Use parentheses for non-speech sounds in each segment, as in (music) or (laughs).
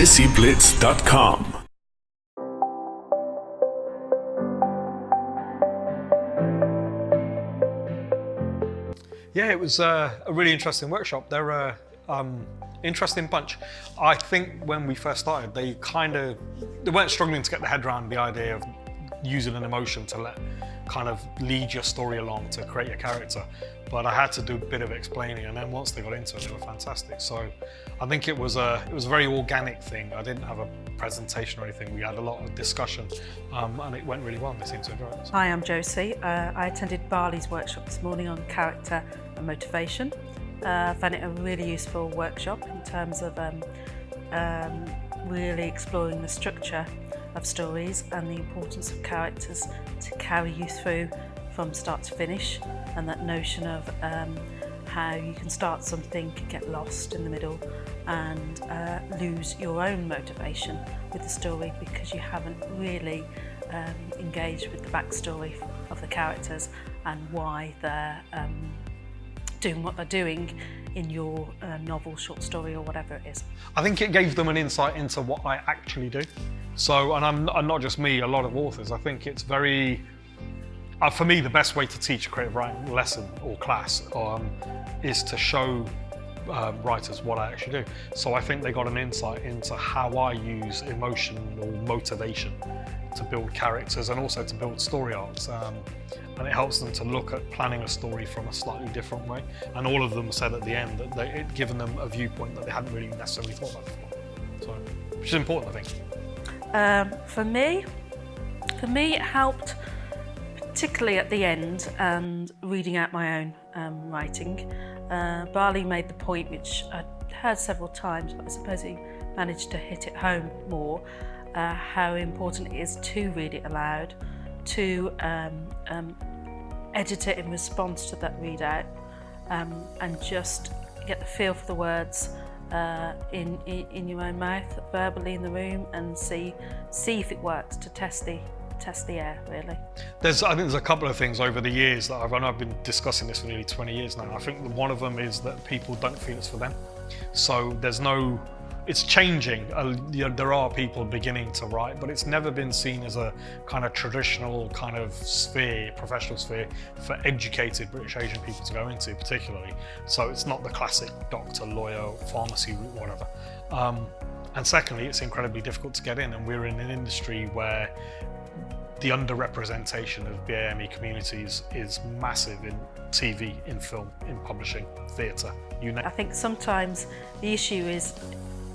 DesiBlitz.com. Yeah, it was uh, a really interesting workshop. They're a um, interesting bunch. I think when we first started, they kind of they weren't struggling to get their head around the idea of using an emotion to let kind of lead your story along to create your character. But I had to do a bit of explaining, and then once they got into it, they were fantastic. So I think it was a it was a very organic thing. I didn't have a presentation or anything. We had a lot of discussion, um, and it went really well. They seemed to enjoy it. Hi, I'm Josie. Uh, I attended Bali's workshop this morning on character and motivation. Uh, I found it a really useful workshop in terms of um, um, really exploring the structure of stories and the importance of characters to carry you through from start to finish and that notion of um, how you can start something, get lost in the middle and uh, lose your own motivation with the story because you haven't really um, engaged with the backstory of the characters and why they're um, doing what they're doing in your uh, novel, short story, or whatever it is. I think it gave them an insight into what I actually do. So, and I'm not just me, a lot of authors. I think it's very, uh, for me, the best way to teach a creative writing lesson or class um, is to show um, writers what I actually do. So I think they got an insight into how I use emotion or motivation to build characters and also to build story arcs. Um, and it helps them to look at planning a story from a slightly different way. And all of them said at the end that they, it given them a viewpoint that they hadn't really necessarily thought about before. So, which is important, I think. Um, for me, for me, it helped particularly at the end and reading out my own um, writing. Uh, Bali made the point, which I'd heard several times, but I suppose he managed to hit it home more, uh, how important it is to read it aloud, to um, um, edit it in response to that readout, um, and just get the feel for the words uh, in, in your own mouth, verbally in the room, and see see if it works to test the test the air really. There's, I think there's a couple of things over the years that I've, and I've been discussing this for nearly 20 years now. I think one of them is that people don't feel it's for them. So there's no, it's changing. Uh, you know, there are people beginning to write, but it's never been seen as a kind of traditional kind of sphere, professional sphere for educated British Asian people to go into, particularly. So it's not the classic doctor, lawyer, pharmacy route, whatever. Um, and secondly, it's incredibly difficult to get in, and we're in an industry where the underrepresentation of BAME communities is massive in TV, in film, in publishing, theatre, you know. I think sometimes the issue is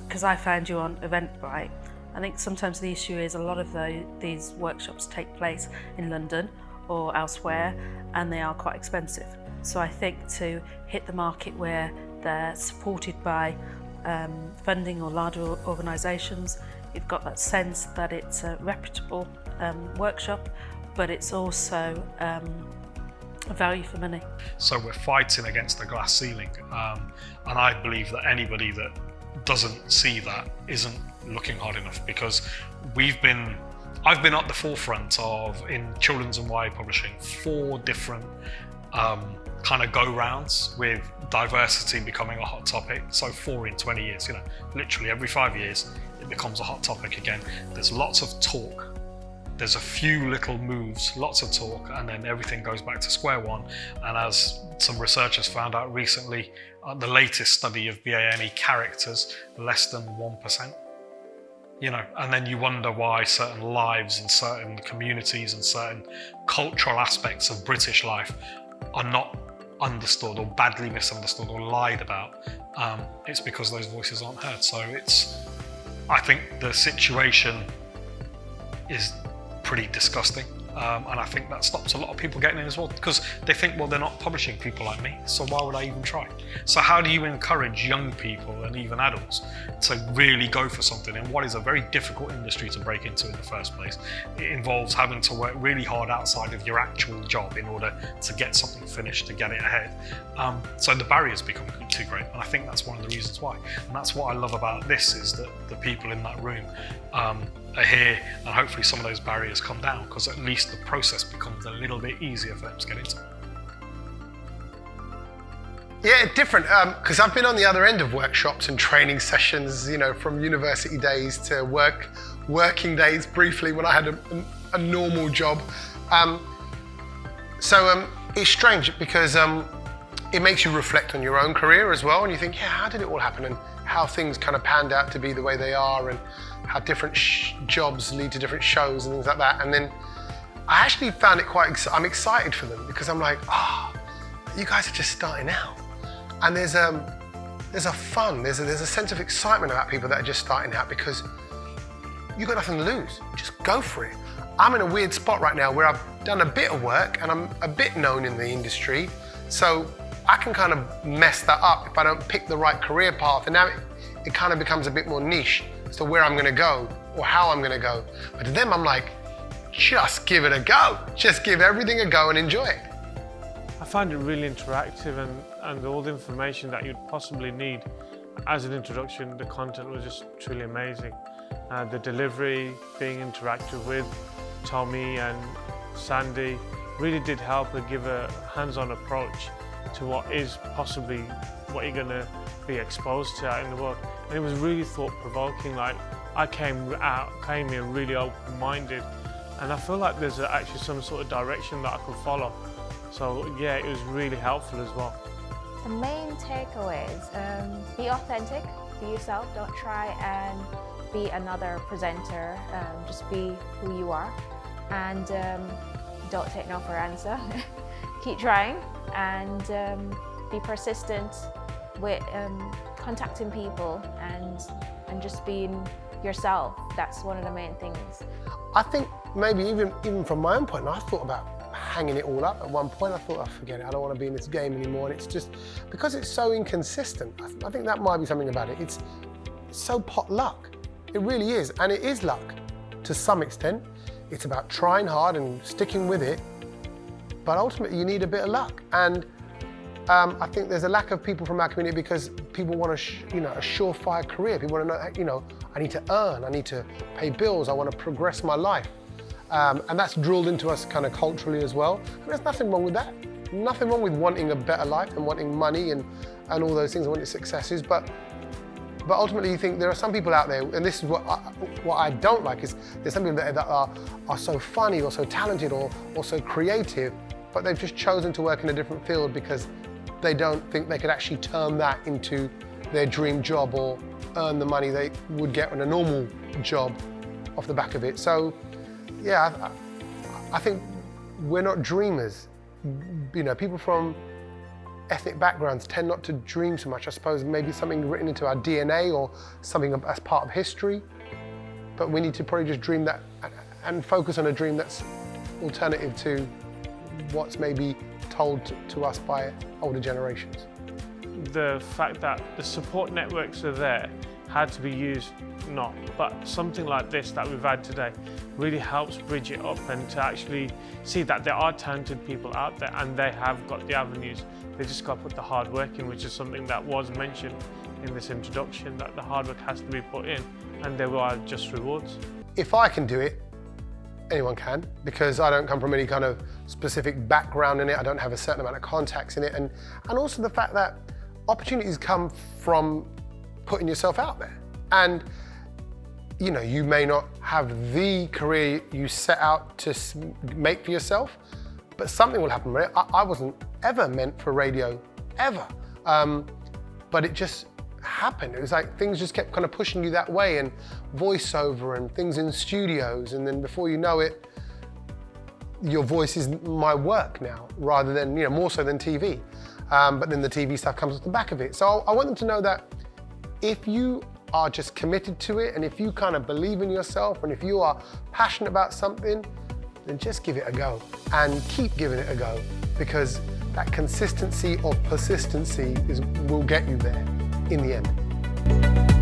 because I found you on Eventbrite. I think sometimes the issue is a lot of the, these workshops take place in London or elsewhere and they are quite expensive. So I think to hit the market where they're supported by um, funding or larger organisations, you've got that sense that it's a reputable um, workshop, but it's also um, a value for money. So we're fighting against the glass ceiling, um, and I believe that anybody that doesn't see that isn't looking hard enough because we've been. I've been at the forefront of in children's and YA publishing four different um, kind of go rounds with diversity becoming a hot topic. So four in 20 years, you know, literally every five years it becomes a hot topic again. There's lots of talk there's a few little moves, lots of talk, and then everything goes back to square one. And as some researchers found out recently, the latest study of BAME characters, less than 1%. You know, and then you wonder why certain lives and certain communities and certain cultural aspects of British life are not understood or badly misunderstood or lied about. Um, it's because those voices aren't heard. So it's, I think the situation is pretty disgusting. Um, and I think that stops a lot of people getting in as well because they think, well, they're not publishing people like me, so why would I even try? So, how do you encourage young people and even adults to really go for something in what is a very difficult industry to break into in the first place? It involves having to work really hard outside of your actual job in order to get something finished, to get it ahead. Um, so, the barriers become too great, and I think that's one of the reasons why. And that's what I love about this is that the people in that room. Um, are here and hopefully some of those barriers come down because at least the process becomes a little bit easier for them to get into. Yeah, different. Because I've been on the other end of workshops and training sessions, you know, from university days to work, working days briefly when I had a, a normal job. Um, so um, it's strange because um, it makes you reflect on your own career as well, and you think, yeah, how did it all happen, and how things kind of panned out to be the way they are, and how different sh- jobs lead to different shows and things like that. And then I actually found it quite. Ex- I'm excited for them because I'm like, ah, oh, you guys are just starting out, and there's um, there's a fun, there's a, there's a sense of excitement about people that are just starting out because you've got nothing to lose. Just go for it. I'm in a weird spot right now where I've done a bit of work and I'm a bit known in the industry. So I can kind of mess that up if I don't pick the right career path. And now it, it kind of becomes a bit more niche as to where I'm going to go or how I'm going to go. But to them, I'm like, just give it a go. Just give everything a go and enjoy it. I find it really interactive and, and all the information that you'd possibly need as an introduction. The content was just truly amazing. Uh, the delivery, being interactive with Tommy and Sandy really did help and give a hands-on approach to what is possibly what you're going to be exposed to out in the world. And it was really thought-provoking. Like I came out, came here really open-minded, and I feel like there's actually some sort of direction that I could follow. So yeah, it was really helpful as well. The main takeaways: um, be authentic, be yourself. Don't try and be another presenter. Um, just be who you are, and um, don't take no for an answer. (laughs) Keep trying and um, be persistent with um, contacting people and and just being yourself. That's one of the main things. I think maybe even even from my own point, I thought about hanging it all up at one point. I thought, oh, forget it, I don't want to be in this game anymore. And it's just because it's so inconsistent. I, I think that might be something about it. It's so pot luck. It really is, and it is luck to some extent. It's about trying hard and sticking with it, but ultimately you need a bit of luck. And um, I think there's a lack of people from our community because people want a, sh- you know, a surefire career. People want to know, you know, I need to earn, I need to pay bills, I want to progress my life. Um, and that's drilled into us kind of culturally as well. And there's nothing wrong with that. Nothing wrong with wanting a better life and wanting money and, and all those things and wanting successes. But but ultimately, you think there are some people out there, and this is what I, what I don't like is there's some people that, that are, are so funny or so talented or, or so creative, but they've just chosen to work in a different field because they don't think they could actually turn that into their dream job or earn the money they would get on a normal job off the back of it. So, yeah, I, I think we're not dreamers. You know, people from ethnic backgrounds tend not to dream so much. I suppose maybe something written into our DNA or something as part of history. But we need to probably just dream that and focus on a dream that's alternative to what's maybe told to us by older generations. The fact that the support networks are there had to be used, not. But something like this that we've had today really helps bridge it up and to actually see that there are talented people out there and they have got the avenues. They just got to put the hard work in, which is something that was mentioned in this introduction, that the hard work has to be put in and there are just rewards. If I can do it, anyone can because I don't come from any kind of specific background in it. I don't have a certain amount of contacts in it. And, and also the fact that opportunities come from putting yourself out there. And you know, you may not have the career you set out to make for yourself, but something will happen. I, I wasn't ever meant for radio, ever. Um, but it just happened. It was like things just kept kind of pushing you that way, and voiceover and things in studios, and then before you know it, your voice is my work now, rather than you know more so than TV. Um, but then the TV stuff comes off the back of it. So I want them to know that if you are just committed to it and if you kind of believe in yourself and if you are passionate about something, then just give it a go and keep giving it a go because that consistency of persistency is, will get you there in the end.